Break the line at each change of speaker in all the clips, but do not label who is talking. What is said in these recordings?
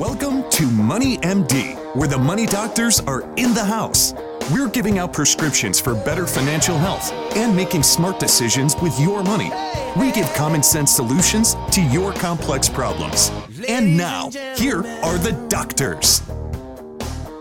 Welcome to Money MD, where the money doctors are in the house. We're giving out prescriptions for better financial health and making smart decisions with your money. We give common sense solutions to your complex problems. And now, here are the doctors.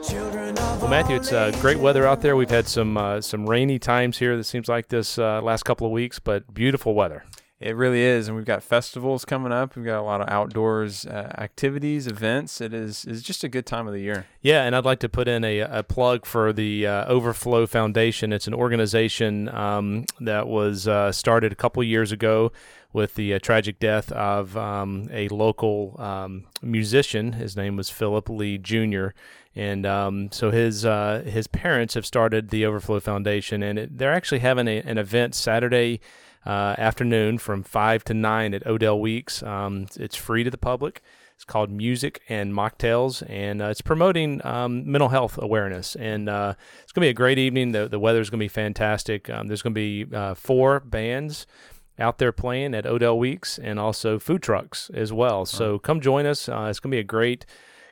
Well, Matthew, it's uh, great weather out there. We've had some uh, some rainy times here. That seems like this uh, last couple of weeks, but beautiful weather.
It really is, and we've got festivals coming up. We've got a lot of outdoors uh, activities, events. It is is just a good time of the year.
Yeah, and I'd like to put in a, a plug for the uh, Overflow Foundation. It's an organization um, that was uh, started a couple years ago with the uh, tragic death of um, a local um, musician. His name was Philip Lee Jr. And um, so his uh, his parents have started the Overflow Foundation, and it, they're actually having a, an event Saturday uh, afternoon from 5 to 9 at Odell Weeks. Um, it's free to the public. It's called Music and Mocktails, and uh, it's promoting um, mental health awareness. And uh, it's going to be a great evening. The, the weather is going to be fantastic. Um, there's going to be uh, four bands out there playing at Odell Weeks and also food trucks as well. So come join us. Uh, it's going to be a great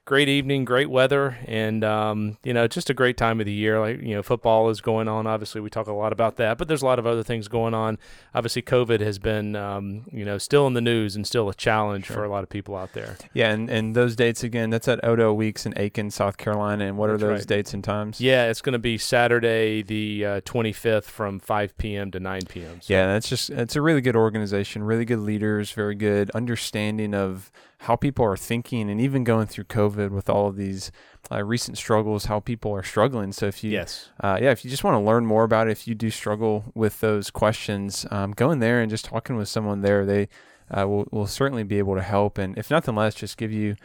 great evening, great weather, and um, you know, just a great time of the year. Like you know, football is going on. Obviously, we talk a lot about that, but there's a lot of other things going on. Obviously, COVID has been um, you know still in the news and still a challenge sure. for a lot of people out there.
Yeah, and, and those dates again. That's at Odell Weeks in Aiken, South Carolina. And what
that's
are those
right.
dates and times?
Yeah, it's going to be Saturday, the uh, 25th, from 5 p.m. to 9 p.m.
So. Yeah, that's just it's a really good organization, really good leaders, very good understanding of how people are thinking and even going through COVID with all of these uh, recent struggles, how people are struggling. So if you,
yes,
uh, yeah, if you just want to learn more about it, if you do struggle with those questions, um, going there and just talking with someone there, they uh, will, will certainly be able to help. And if nothing less, just give you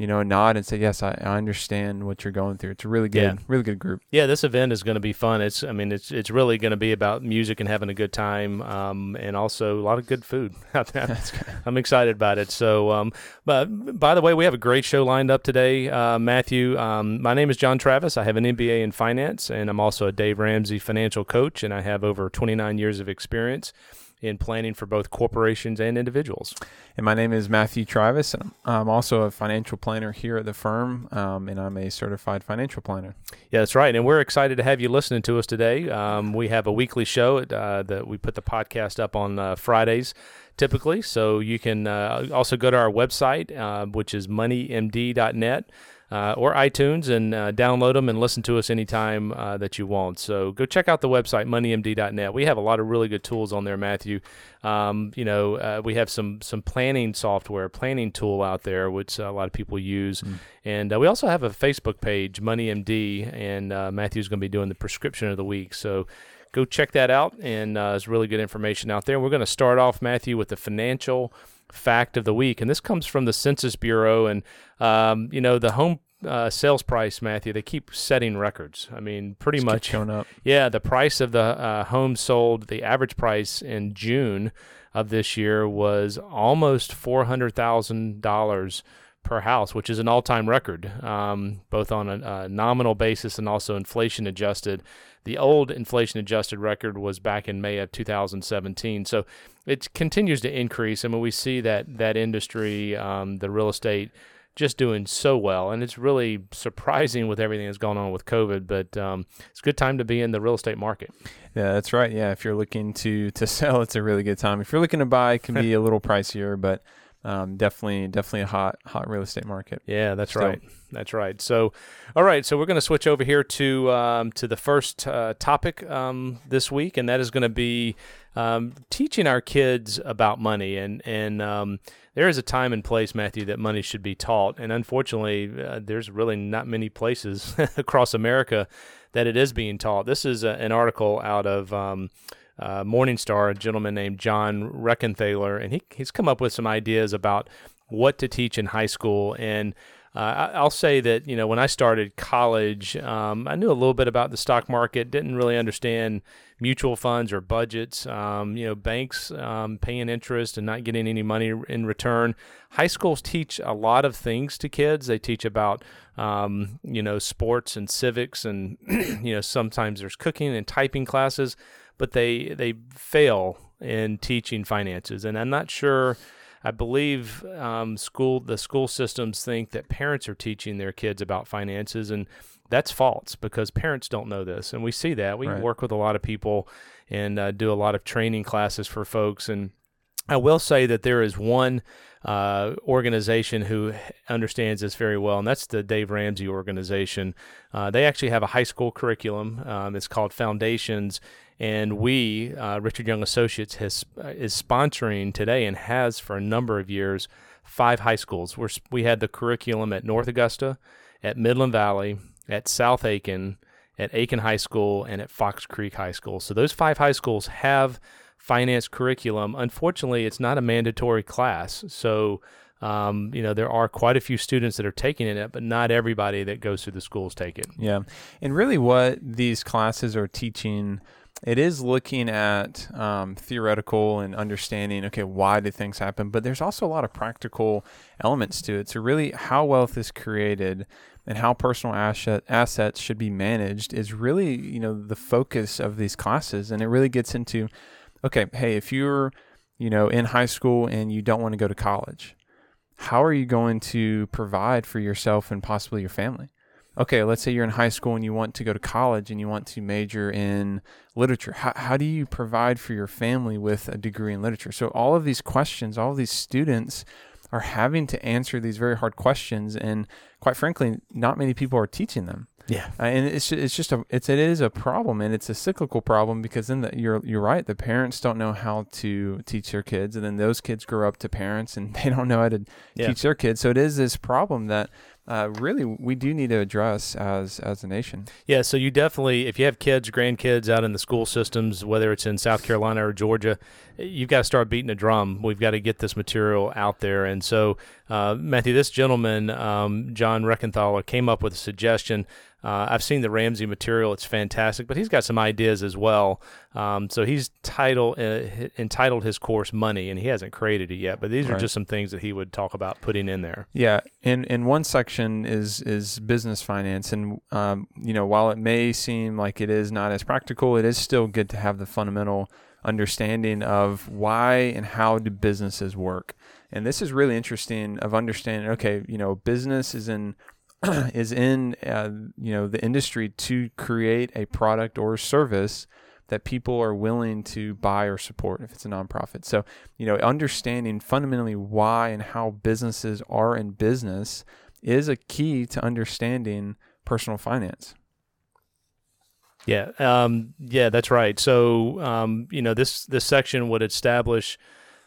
you know, nod and say, "Yes, I, I understand what you're going through." It's a really good,
Yeah.
really good group.
Yeah, this event is going to be fun. It's, I mean, it's it's really going to be about music and having a good time, um, and also a lot of good food out there.
That's good.
I'm excited about it. So, um, but by the way, we have a great show lined up today, uh, Matthew. Um, my name is John Travis. I have an MBA in finance, and I'm also a Dave Ramsey financial coach, and I have over 29 years of experience in planning for both corporations and individuals.
And my name is Matthew Travis. and I'm also a financial planner here at the firm, um, and I'm a certified financial planner.
Yeah, that's right. And we're excited to have you listening to us today. Um, we have a weekly show uh, that we put the podcast up on uh, Fridays typically. So you can uh, also go to our website, uh, which is moneymd.net. Uh, or iTunes and uh, download them and listen to us anytime uh, that you want. So go check out the website moneymd.net. We have a lot of really good tools on there, Matthew. Um, you know, uh, we have some some planning software, planning tool out there, which a lot of people use, and uh, we also have a Facebook page, MoneyMD, and uh, Matthew's going to be doing the prescription of the week. So go check that out, and uh, there's really good information out there. We're going to start off, Matthew, with the financial fact of the week, and this comes from the Census Bureau, and um, you know the home. Uh, sales price, Matthew. They keep setting records. I mean, pretty
Just
much
showing up.
yeah, the price of the uh, home sold, the average price in June of this year was almost four hundred thousand dollars per house, which is an all-time record, um, both on a, a nominal basis and also inflation adjusted. The old inflation adjusted record was back in May of 2017, so it continues to increase. I mean, we see that that industry, um, the real estate just doing so well. And it's really surprising with everything that's going on with COVID, but um, it's a good time to be in the real estate market.
Yeah, that's right. Yeah, if you're looking to to sell, it's a really good time. If you're looking to buy, it can be a little pricier, but um, definitely definitely a hot hot real estate market.
Yeah, that's
Still.
right. That's right. So, all right. So we're going to switch over here to um, to the first uh, topic um, this week, and that is going to be um, teaching our kids about money. And and um, there is a time and place, Matthew, that money should be taught. And unfortunately, uh, there's really not many places across America that it is being taught. This is a, an article out of. Uh, Morningstar, a gentleman named John Rekenthaler, and he, he's come up with some ideas about what to teach in high school. And uh, I'll say that you know when I started college, um, I knew a little bit about the stock market, didn't really understand mutual funds or budgets. Um, you know, banks um, paying interest and not getting any money in return. High schools teach a lot of things to kids. They teach about um, you know sports and civics, and you know sometimes there's cooking and typing classes but they they fail in teaching finances, and I'm not sure I believe um, school the school systems think that parents are teaching their kids about finances, and that's false because parents don't know this, and we see that. We
Right.
work with a lot of people and uh, do a lot of training classes for folks, and I will say that there is one uh, organization who understands this very well, and that's the Dave Ramsey organization. Uh, they actually have a high school curriculum. Um, it's called Foundations, and we, uh, Richard Young Associates, has uh, is sponsoring today and has for a number of years five high schools. We're, we had the curriculum at North Augusta, at Midland Valley, at South Aiken, at Aiken High School, and at Fox Creek High School. So those five high schools have finance curriculum. Unfortunately, it's not a mandatory class. So, um, you know, there are quite a few students that are taking it, but not everybody that goes through the schools take it.
Yeah. And really, what these classes are teaching, it is looking at um, theoretical and understanding, okay, why did things happen? But there's also a lot of practical elements to it. So, really, how wealth is created and how personal asset, assets should be managed is really, you know, the focus of these classes. And it really gets into, okay, hey, if you're, you know, in high school and you don't want to go to college, how are you going to provide for yourself and possibly your family? Okay, let's say you're in high school and you want to go to college and you want to major in literature. How, how do you provide for your family with a degree in literature? So, all of these questions, all of these students are having to answer these very hard questions. And quite frankly, not many people are teaching them.
Yeah.
Uh, and it's it's just a it's it is a problem and it's a cyclical problem because then the, you're you're right the parents don't know how to teach their kids and then those kids grow up to parents and they don't know how to
Yeah.
teach their kids so it is this problem that uh, really we do need to address as as a nation.
Yeah, so you definitely, if you have kids, grandkids out in the school systems, whether it's in South Carolina or Georgia, you've got to start beating a drum. We've got to get this material out there. And so, uh, Matthew, this gentleman, um, John Rekenthaler, came up with a suggestion. Uh, I've seen the Ramsey material; it's fantastic, but he's got some ideas as well. Um, so he's title uh, entitled his course "Money," and he hasn't created it yet. But these are just some things that he would talk about putting in there.
Yeah, and and one section is is business finance, and um, you know while it may seem like it is not as practical, it is still good to have the fundamental understanding of why and how do businesses work. And this is really interesting of understanding. Okay, you know, business is in is in uh, you know the industry to create a product or service that people are willing to buy or support if it's a nonprofit. So, you know, understanding fundamentally why and how businesses are in business is a key to understanding personal finance.
Yeah, um, yeah, that's right. So, um, you know, this this section would establish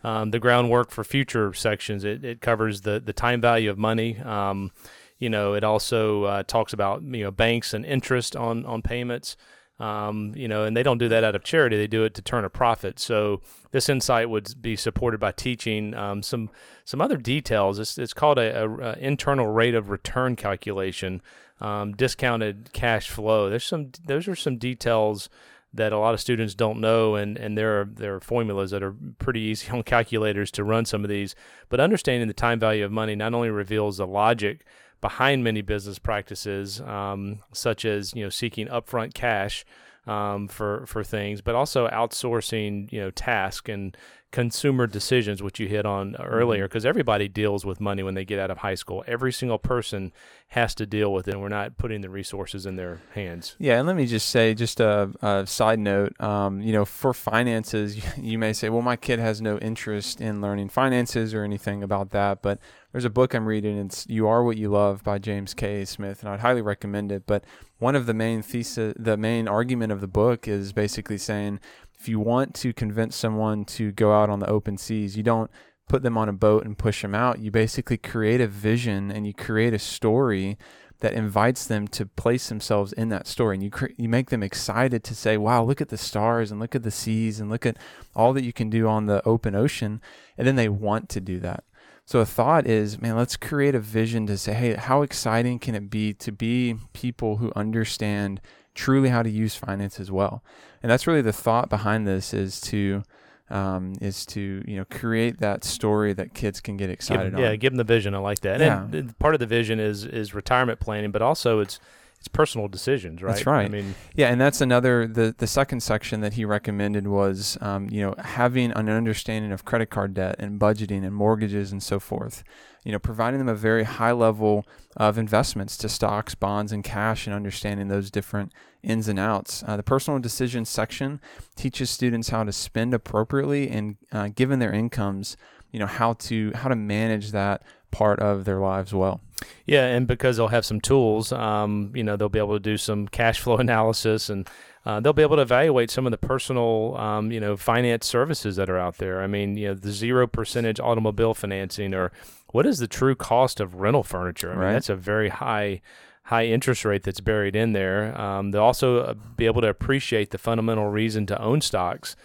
um, the groundwork for future sections. It, it covers the the time value of money. Um, you know, it also uh, talks about you know banks and interest on on payments. Um, you know, and they don't do that out of charity; they do it to turn a profit. So, this insight would be supported by teaching um, some some other details. It's, it's called a, a, a internal rate of return calculation, um, discounted cash flow. There's some those are some details that a lot of students don't know, and and there are there are formulas that are pretty easy on calculators to run some of these. But understanding the time value of money not only reveals the logic behind many business practices, um, such as you know seeking upfront cash um, for for things, but also outsourcing you know task and consumer decisions, which you hit on earlier, because everybody deals with money when they get out of high school. Every single person has to deal with it. and We're not putting the resources in their hands.
Yeah, and let me just say, just a, a side note, um, you know, for finances, you may say, well, my kid has no interest in learning finances or anything about that, but there's a book I'm reading. It's "You Are What You Love" by James K. Smith, and I'd highly recommend it. But one of the main thesis, the main argument of the book is basically saying, if you want to convince someone to go out on the open seas, you don't put them on a boat and push them out. You basically create a vision and you create a story that invites them to place themselves in that story. And you cre- you make them excited to say wow look at the stars and look at the seas and look at all that you can do on the open ocean. And then they want to do that so a thought is man let's create a vision to say hey how exciting can it be to be people who understand truly how to use finance as well and that's really the thought behind this is to um, is to you know create that story that kids can get
Give,
excited
yeah,
on Yeah,
give them the vision. I like that.
Yeah.
And, and part of the vision is is retirement planning, but also it's it's personal decisions, right?
That's right.
I mean,
yeah, and that's another the the second section that he recommended was um, you know having an understanding of credit card debt and budgeting and mortgages and so forth. You know, providing them a very high level of investments to stocks, bonds, and cash, and understanding those different ins and outs. Uh, the personal decisions section teaches students how to spend appropriately and uh, given their incomes, you know how to how to manage that part of their lives well.
Yeah, and because they'll have some tools, um, you know, they'll be able to do some cash flow analysis and uh, they'll be able to evaluate some of the personal, um, you know, finance services that are out there. I mean, you know, the zero percentage automobile financing, or what is the true cost of rental furniture? I mean,
Right.
that's a very high, high interest rate that's buried in there. Um, they'll also uh, be able to appreciate the fundamental reason to own stocks.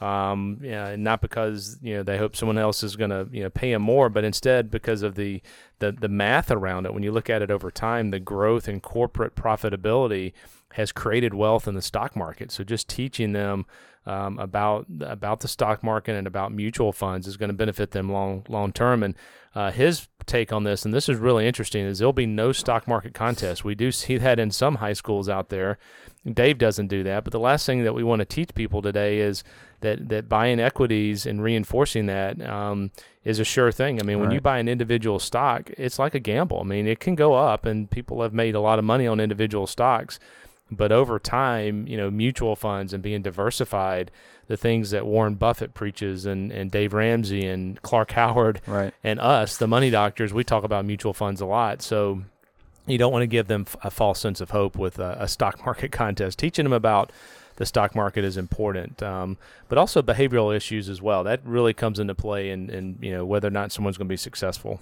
Um, yeah, and not because you know they hope someone else is going to you know pay them more, but instead because of the, the the math around it. When you look at it over time, the growth in corporate profitability has created wealth in the stock market. So just teaching them um, about about the stock market and about mutual funds is going to benefit them long long term. And uh, his take on this, and this is really interesting, is there'll be no stock market contest. We do see that in some high schools out there. Dave doesn't do that, but the last thing that we want to teach people today is that that buying equities and reinforcing that um, is a sure thing. I mean, when you buy an individual stock, it's like a gamble. I mean, it can go up, and people have made a lot of money on individual stocks. But over time, you know, mutual funds and being diversified, the things that Warren Buffett preaches and, and Dave Ramsey and Clark Howard
Right.
and us, the money doctors, we talk about mutual funds a lot. So you don't want to give them a false sense of hope with a, a stock market contest. Teaching them about the stock market is important, um, but also behavioral issues as well. That really comes into play in, in you know whether or not someone's going to be successful.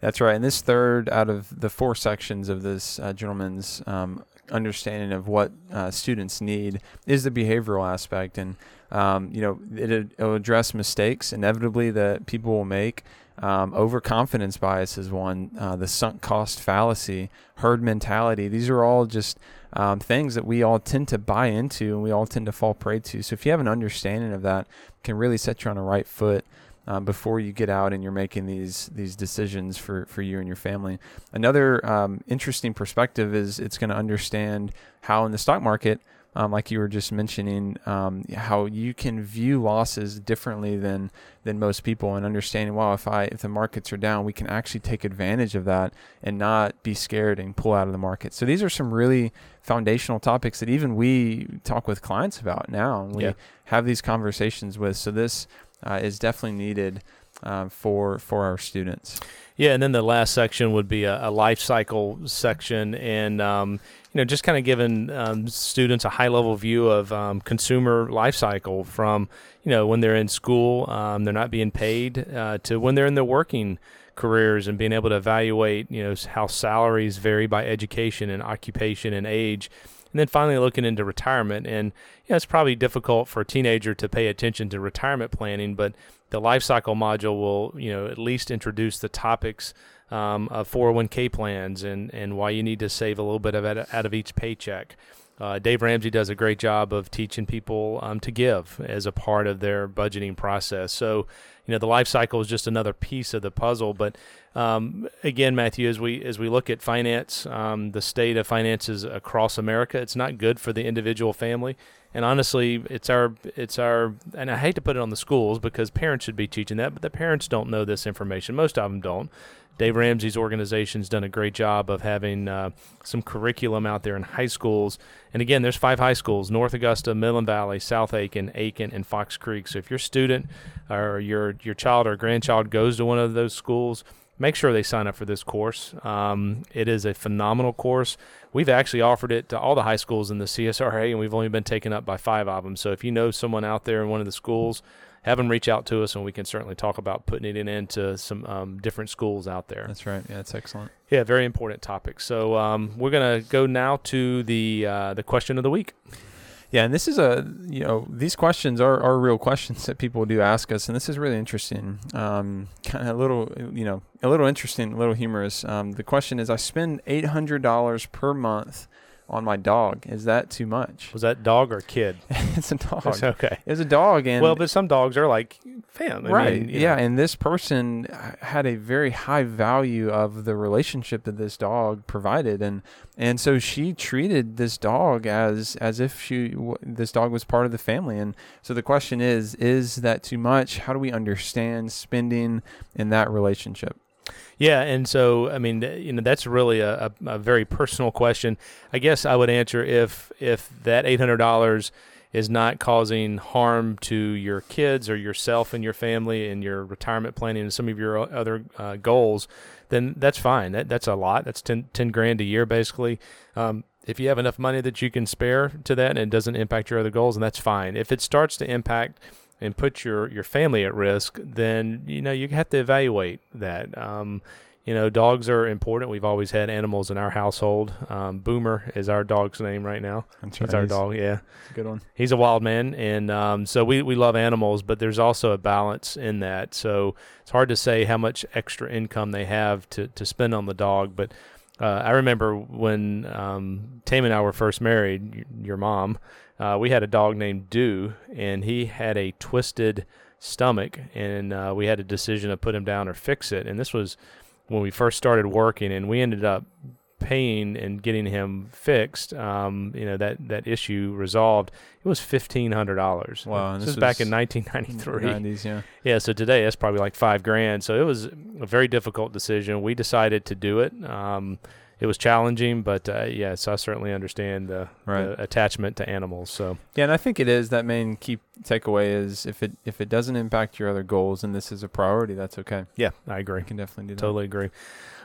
That's right. And this third out of the four sections of this uh, gentleman's um, understanding of what uh, students need is the behavioral aspect. And, um, you know, it, it'll address mistakes inevitably that people will make. Um, overconfidence bias is one, uh, the sunk cost fallacy, herd mentality. These are all just um, things that we all tend to buy into and we all tend to fall prey to. So if you have an understanding of that, can really set you on a right foot um, before you get out and you're making these these decisions for, for you and your family. Another um, interesting perspective is it's going to understand how in the stock market, um, like you were just mentioning, um, how you can view losses differently than than most people, and understanding, wow, if I if the markets are down, we can actually take advantage of that and not be scared and pull out of the market. So these are some really foundational topics that even we talk with clients about now. and We
Yeah.
have these conversations with. So this uh, is definitely needed um, for for our students.
Yeah, and then the last section would be a, a life cycle section, and um, you know, just kind of giving um, students a high level view of um, consumer life cycle from you know when they're in school, um, they're not being paid, uh, to when they're in their working careers and being able to evaluate you know how salaries vary by education and occupation and age. And then finally looking into retirement, and it's probably difficult for a teenager to pay attention to retirement planning, but the life cycle module will you know at least introduce the topics um, of 401k plans and and why you need to save a little bit of out of each paycheck. Uh, Dave Ramsey does a great job of teaching people um, to give as a part of their budgeting process. So, you know, the life cycle is just another piece of the puzzle. But um, again, Matthew, as we as we look at finance, um, the state of finances across America, it's not good for the individual family. And honestly, it's our it's our and I hate to put it on the schools because parents should be teaching that, but the parents don't know this information. Most of them don't. Dave Ramsey's organization's done a great job of having uh, some curriculum out there in high schools. And again, there's five high schools: North Augusta, Midland Valley, South Aiken, Aiken, and Fox Creek. So if your student or your your child or grandchild goes to one of those schools, make sure they sign up for this course. Um, it is a phenomenal course. We've actually offered it to all the high schools in the CSRA, and we've only been taken up by five of them. So if you know someone out there in one of the schools, have them reach out to us, and we can certainly talk about putting it in into some um, different schools out there.
That's right. Yeah, that's excellent.
Yeah, very important topic. So um, we're gonna go now to the uh, the question of the week.
Yeah, and this is a you know these questions are, are real questions that people do ask us, and this is really interesting. Um, kind of a little you know a little interesting, a little humorous. Um, the question is, I spend eight hundred dollars per month on my dog. Is that too much?
Was that dog or kid?
it's a dog.
That's okay.
It's a dog, and
well, but some dogs are like family.
right.
Mean,
yeah.
know.
And this person had a very high value of the relationship that this dog provided, and and so she treated this dog as as if she w- this dog was part of the family. And so the question is, is that too much? How do we understand spending in that relationship?
Yeah, and so I mean, you know, that's really a, a, a very personal question. I guess I would answer if if that eight hundred dollars is not causing harm to your kids or yourself and your family and your retirement planning and some of your other uh, goals, then that's fine. That that's a lot. That's 10, 10 grand a year basically. Um, if you have enough money that you can spare to that and it doesn't impact your other goals, and that's fine. If it starts to impact and put your your family at risk, then you know you have to evaluate that. Um, you know, dogs are important. We've always had animals in our household. Um, Boomer is our dog's name right now.
That's
That's our dog. Yeah,
Good one.
he's a wild man, and um, so we we love animals, but there's also a balance in that. So it's hard to say how much extra income they have to to spend on the dog, but. Uh, I remember when um, Tame and I were first married, your mom, uh, we had a dog named Dew, and he had a twisted stomach, and uh, we had a decision to put him down or fix it. And this was when we first started working, and we ended up paying and getting him fixed. Um, you know that that issue resolved. It was fifteen hundred dollars.
Wow, and
this,
this
was back in nineteen ninety three.
90s, yeah.
Yeah, so today that's probably like five grand. So it was a very difficult decision. We decided to do it. Um, it was challenging, but uh, yes, I certainly understand the,
Right.
the attachment to animals. So
Yeah, and I think it is that main key takeaway is if it if it doesn't impact your other goals and this is a priority, that's okay.
yeah, I agree.
You can definitely do that.
Totally agree.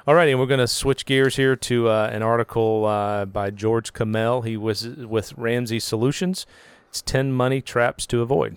All righty, and we're going to switch gears here to uh, an article uh, by George Kamel. He was with Ramsey Solutions. It's 10 money traps to avoid.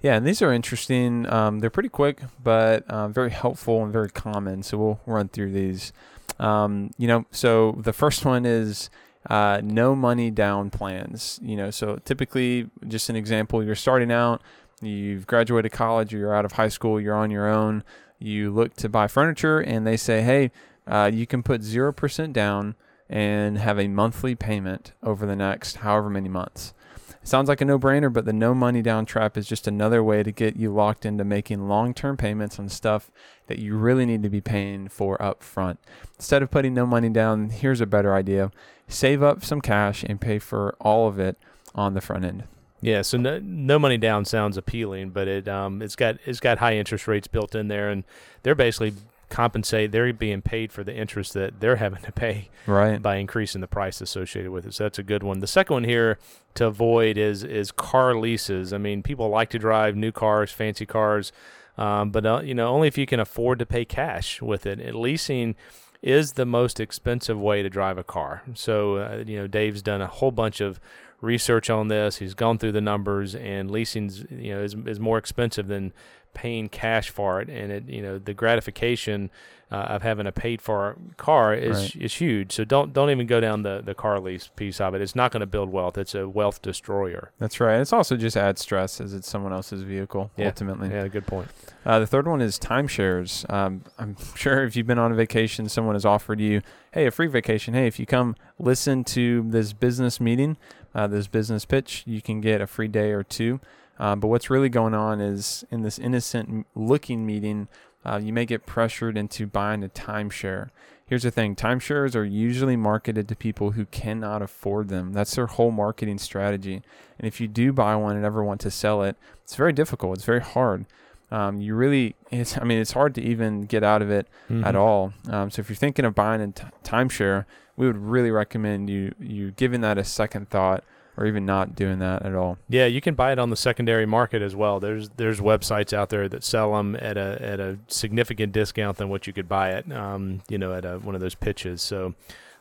Yeah, and these are interesting. Um, they're pretty quick, but um, very helpful and very common. So we'll run through these. Um, you know, so the first one is uh, no money down plans. You know, so typically, just an example, you're starting out, you've graduated college, you're out of high school, you're on your own. You look to buy furniture, and they say, hey, uh, you can put zero percent down and have a monthly payment over the next however many months. Sounds like a no brainer, but the no money down trap is just another way to get you locked into making long term payments on stuff that you really need to be paying for up front. Instead of putting no money down, here's a better idea save up some cash and pay for all of it on the front end.
Yeah, so no, no money down sounds appealing, but it um it's got it's got high interest rates built in there, and they're basically compensate. They're being paid for the interest that they're having to pay
Right.
by increasing the price associated with it. So that's a good one. The second one here to avoid is is car leases. I mean, people like to drive new cars, fancy cars, um, but uh, you know only if you can afford to pay cash with it. And leasing is the most expensive way to drive a car. So uh, you know Dave's done a whole bunch of research on this. He's gone through the numbers, and leasing's you know is is more expensive than paying cash for it, and it you know the gratification uh, of having a paid for car is
Right.
is huge. So don't don't even go down the the car lease piece of it. It's not going to build wealth. It's a wealth destroyer.
That's right. It's also just adds stress as it's someone else's vehicle,
Yeah.
ultimately.
Yeah, good point.
Uh, the third one is timeshares. Um, I'm sure if you've been on a vacation, someone has offered you, hey, a free vacation. Hey, if you come listen to this business meeting, uh, this business pitch, you can get a free day or two. Uh, but what's really going on is in this innocent looking meeting, uh, you may get pressured into buying a timeshare. Here's the thing timeshares are usually marketed to people who cannot afford them. That's their whole marketing strategy. And if you do buy one and ever want to sell it, it's very difficult. It's very hard um, you really it's i mean it's hard to even get out of it at
Mhm.
all um, so if you're thinking of buying a t- timeshare we would really recommend you you giving that a second thought or even not doing that at all
Yeah, you can buy it on the secondary market as well. There's there's websites out there that sell them at a at a significant discount than what you could buy it. Um, you know, at a, one of those pitches. So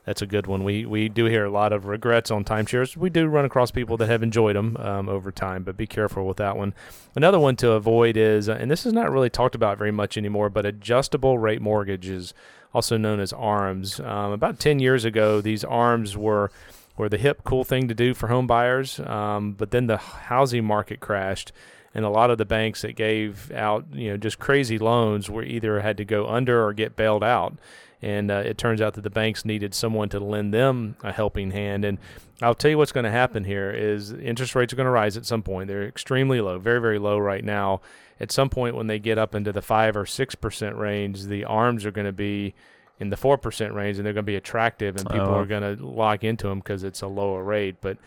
that's a good one. We we do hear a lot of regrets on timeshares. We do run across people that have enjoyed them um, over time, but be careful with that one. Another one to avoid is, uh, and this is not really talked about very much anymore, but adjustable rate mortgages, also known as ARMs. Um, about ten years ago, these ARMs were were the hip, cool thing to do for home buyers. Um, but then the housing market crashed, and a lot of the banks that gave out you know just crazy loans were either had to go under or get bailed out. And uh, it turns out that the banks needed someone to lend them a helping hand. And i'll tell you what's going to happen here is interest rates are going to rise at some point. They're extremely low very very low right now. At some point when they get up into the 5 or 6% range the arms are going to be in the 4% range and they're going to be attractive and people
Oh.
are going to lock into them because it's a lower rate but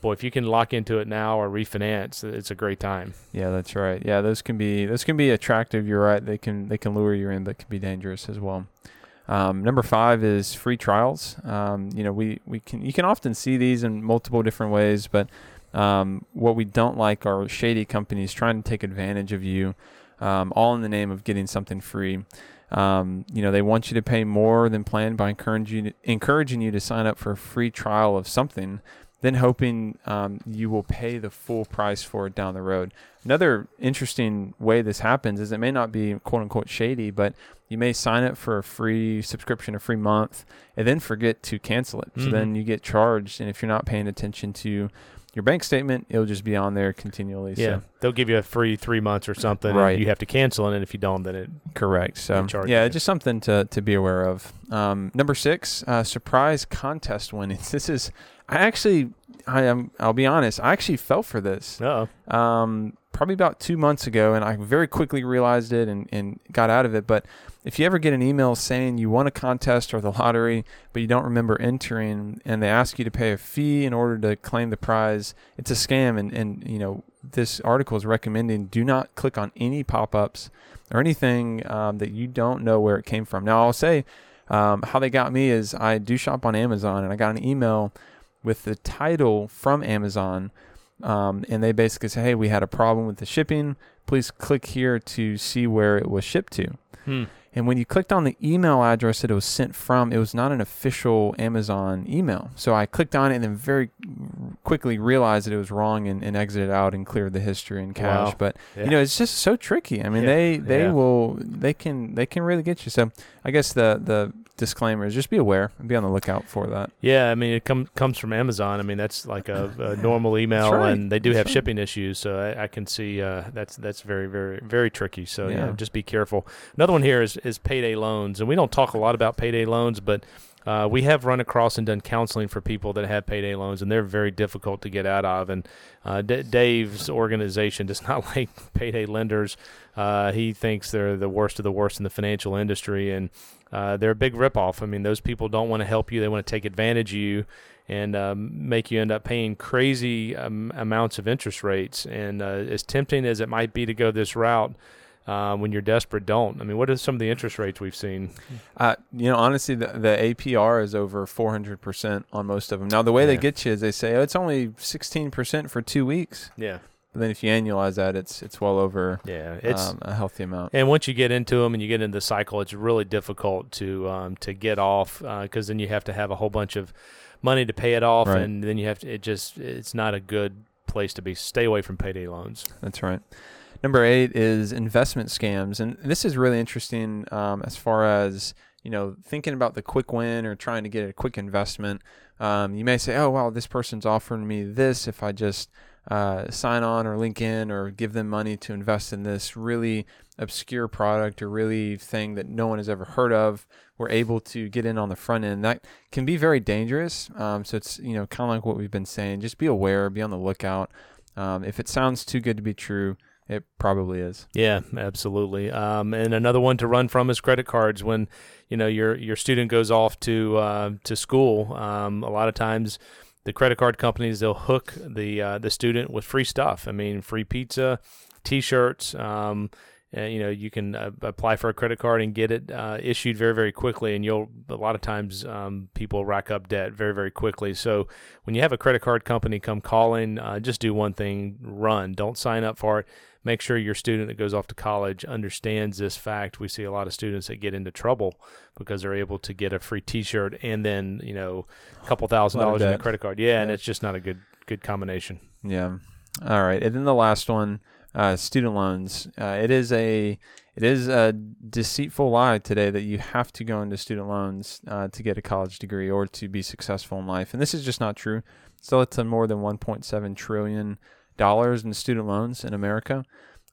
boy if you can lock into it now or refinance it's a great time
Yeah, that's right. Yeah, those can be those can be attractive. You're right. They can they can lure you in, but can be dangerous as well. Um, number five is free trials. Um, you know, we, we can you can often see these in multiple different ways, but um, what we don't like are shady companies trying to take advantage of you, um, all in the name of getting something free. Um, you know, they want you to pay more than planned by encouraging you, encouraging you to sign up for a free trial of something, then hoping um, you will pay the full price for it down the road. Another interesting way this happens is it may not be quote unquote shady, but you may sign up for a free subscription, a free month, and then forget to cancel it. So
Mhm.
then you get charged, and if you're not paying attention to your bank statement, it'll just be on there continually.
yeah
So
they'll give you a free three months or something
Right.
and you have to cancel it and if you don't then it
correct. So yeah,
you.
just something to to be aware of. Um, number six, uh, surprise contest winnings. This is I actually I am I'll be honest, I actually fell for this.
uh
um, probably about two months ago, and I very quickly realized it and, and got out of it. But if you ever get an email saying you won a contest or the lottery, but you don't remember entering, and they ask you to pay a fee in order to claim the prize, it's a scam. And, and you know, this article is recommending do not click on any pop ups or anything um, that you don't know where it came from. Now, I'll say um, how they got me is I do shop on Amazon, and I got an email with the title from Amazon um, and they basically say, "Hey, we had a problem with the shipping. Please click here to see where it was shipped to."
hmm.
And when you clicked on the email address that it was sent from, it was not an official Amazon email. So I clicked on it and then very quickly realized that it was wrong and, and exited out and cleared the history and cache.
Wow.
But
Yeah.
you know, it's just so tricky. I mean,
Yeah.
they they
Yeah.
will they can they can really get you. So I guess the the disclaimer is just be aware and be on the lookout for that.
Yeah, I mean it com- comes from Amazon. I mean that's like a, a normal email,
right.
and they do
That's
have
right.
shipping issues. So I, I can see uh, that's that's very very very tricky. So yeah.
Yeah.
just be careful. Another one here is is payday loans, and we don't talk a lot about payday loans, but uh, we have run across and done counseling for people that have payday loans, and they're very difficult to get out of. And uh, D- Dave's organization does not like payday lenders. Uh, he thinks they're the worst of the worst in the financial industry, and uh, they're a big ripoff. I mean, those people don't want to help you; they want to take advantage of you and um, make you end up paying crazy um, amounts of interest rates. And uh, as tempting as it might be to go this route, uh, when you're desperate, don't. I mean, what are some of the interest rates we've seen?
Uh, you know, honestly, the, the APR is over 400% on most of them. Now, the way they get you is they say, oh, it's only 16% for two weeks.
Yeah,
But then if you annualize that, it's it's well over
yeah, it's.
um, a healthy amount.
and once you get into them and you get into the cycle, it's really difficult to um, to get off because then you have to have a whole bunch of money to pay it off,
Right.
and then you have to. It just it's not a good place to be. Stay away from payday loans.
That's right. Number eight is investment scams, and this is really interesting um, as far as you know thinking about the quick win or trying to get a quick investment. Um, you may say, "Oh, wow, this person's offering me this if I just uh, sign on or link in or give them money to invest in this really obscure product or really thing that no one has ever heard of." We're able to get in on the front end. That can be very dangerous. Um, so it's you know kind of like what we've been saying. Just be aware, be on the lookout. Um, if it sounds too good to be true, it probably is.
Yeah, absolutely. Um, and another one to run from is credit cards. When you know your your student goes off to uh, to school, um, a lot of times the credit card companies they'll hook the uh, the student with free stuff. I mean, free pizza, T-shirts. Um, and, you know, you can uh, apply for a credit card and get it uh, issued very, very quickly. And you'll a lot of times um, people rack up debt very, very quickly. So when you have a credit card company come calling, uh, just do one thing: run. Don't sign up for it make sure your student that goes off to college understands this fact. We see a lot of students that get into trouble because they're able to get a free T-shirt and then you know a couple thousand
A lot of
dollars in a credit card. Yeah, and it's just not a good good combination.
Yeah. All right. And then the last one, uh, student loans. Uh, it is a it is a deceitful lie today that you have to go into student loans uh, to get a college degree or to be successful in life, and this is just not true. Still, it's a more than 1.7 trillion dollars in student loans in America.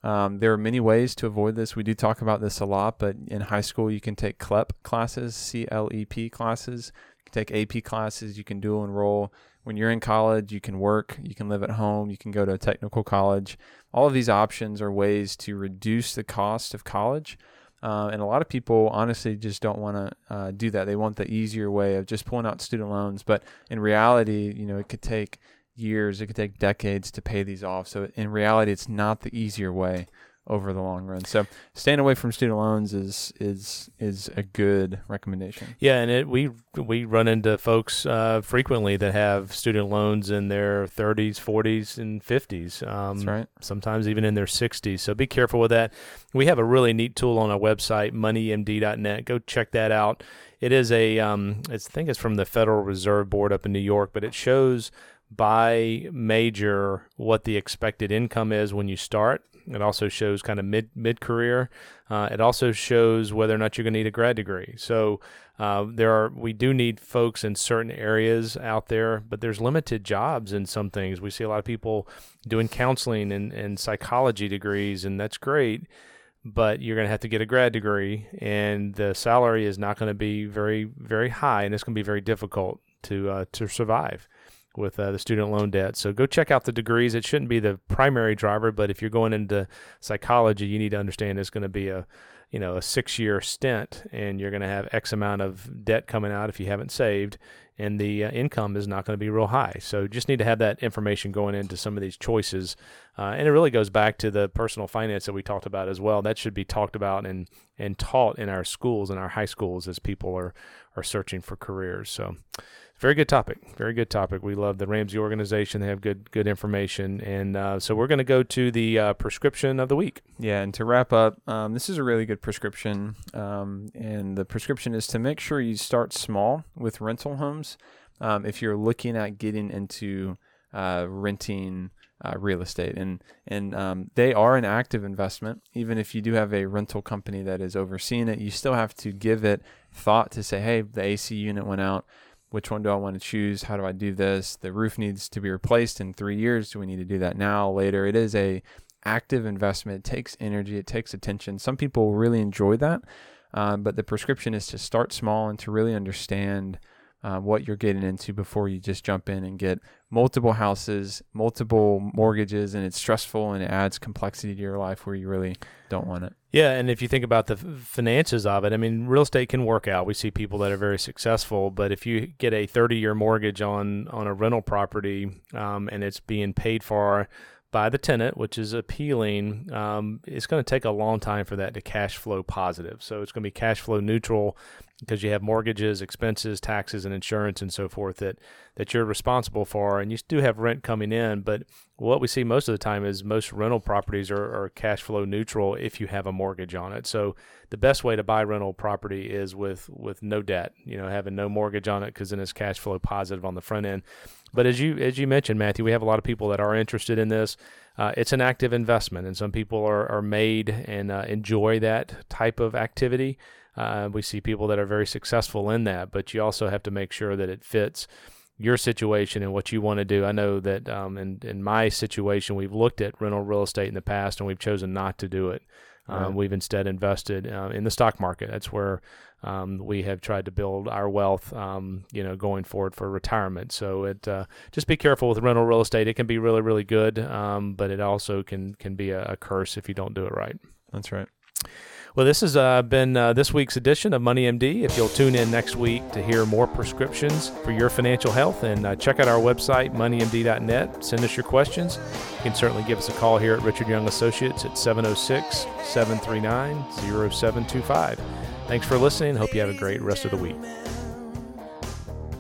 Um, there are many ways to avoid this. We do talk about this a lot, but in high school, you can take CLEP classes, C L E P classes. You can take AP classes. You can dual enroll. When you're in college, you can work, you can live at home, you can go to a technical college. All of these options are ways to reduce the cost of college. Uh, and a lot of people honestly just don't want to uh, do that. They want the easier way of just pulling out student loans. But in reality, you know, it could take years, it could take decades to pay these off. So in reality, it's not the easier way over the long run. So staying away from student loans is is is a good recommendation.
Yeah, and it, we we run into folks uh, frequently that have student loans in their 30s, 40s, and 50s.
Um, That's right.
Sometimes even in their 60s. So be careful with that. We have a really neat tool on our website, moneymd.net. Go check that out. It is a um, I think it's from the Federal Reserve Board up in New York, but it shows by major what the expected income is when you start it also shows kind of mid mid career. Uh, it also shows whether or not you're going to need a grad degree. So uh, there are we do need folks in certain areas out there, but there's limited jobs in some things. We see a lot of people doing counseling and, and psychology degrees, and that's great. But you're going to have to get a grad degree, and the salary is not going to be very, very high, and it's going to be very difficult to uh, to survive with uh, the student loan debt. So go check out the degrees. It shouldn't be the primary driver, but if you're going into psychology, you need to understand it's going to be a you know a six year stint, and you're going to have X amount of debt coming out if you haven't saved, and the uh, income is not going to be real high. So just need to have that information going into some of these choices, uh, and it really goes back to the personal finance that we talked about as well. That should be talked about and and taught in our schools and our high schools as people are are searching for careers. So very good topic. Very good topic. We love the Ramsey organization. They have good good information, and uh, so we're going to go to the uh, prescription of the week.
Yeah, and to wrap up, um, this is a really good prescription, um, and the prescription is to make sure you start small with rental homes. Um, if you're looking at getting into uh, renting uh, real estate, and and um, they are an active investment. Even if you do have a rental company that is overseeing it, you still have to give it thought to say, hey, the AC unit went out which one do I want to choose? How do I do this? The roof needs to be replaced in three years. Do we need to do that now, later? It is a active investment. It takes energy. It takes attention. Some people really enjoy that, um, but the prescription is to start small and to really understand uh, what you're getting into before you just jump in and get multiple houses, multiple mortgages, and it's stressful and it adds complexity to your life where you really don't want it.
Yeah, and if you think about the finances of it, I mean, real estate can work out. We see people that are very successful, but if you get a 30-year mortgage on on a rental property um, and it's being paid for by the tenant, which is appealing, um, it's going to take a long time for that to cash flow positive. So it's going to be cash flow neutral because you have mortgages, expenses, taxes, and insurance and so forth that that you're responsible for, and you do have rent coming in. But what we see most of the time is most rental properties are, are cash flow neutral if you have a mortgage on it. So the best way to buy rental property is with with no debt, you know, having no mortgage on it because then it's cash flow positive on the front end. But as you as you mentioned, Matthew, we have a lot of people that are interested in this. Uh, it's an active investment, and some people are, are made and uh, enjoy that type of activity. Uh, we see people that are very successful in that, but you also have to make sure that it fits your situation and what you want to do. I know that um, in in my situation, we've looked at rental real estate in the past, and we've chosen not to do it. Um, right. We've instead invested uh, in the stock market. That's where um, we have tried to build our wealth, um, you know, going forward for retirement. So it uh, just be careful with rental real estate. It can be really, really good, um, but it also can can be a, a curse if you don't do it right.
That's right.
Well, this has uh, been uh, this week's edition of Money MD. If you'll tune in next week to hear more prescriptions for your financial health and uh, check out our website, moneymd.net. Send us your questions. You can certainly give us a call here at Richard Young Associates at 706 739 0725. Thanks for listening. Hope you have a great rest of the week.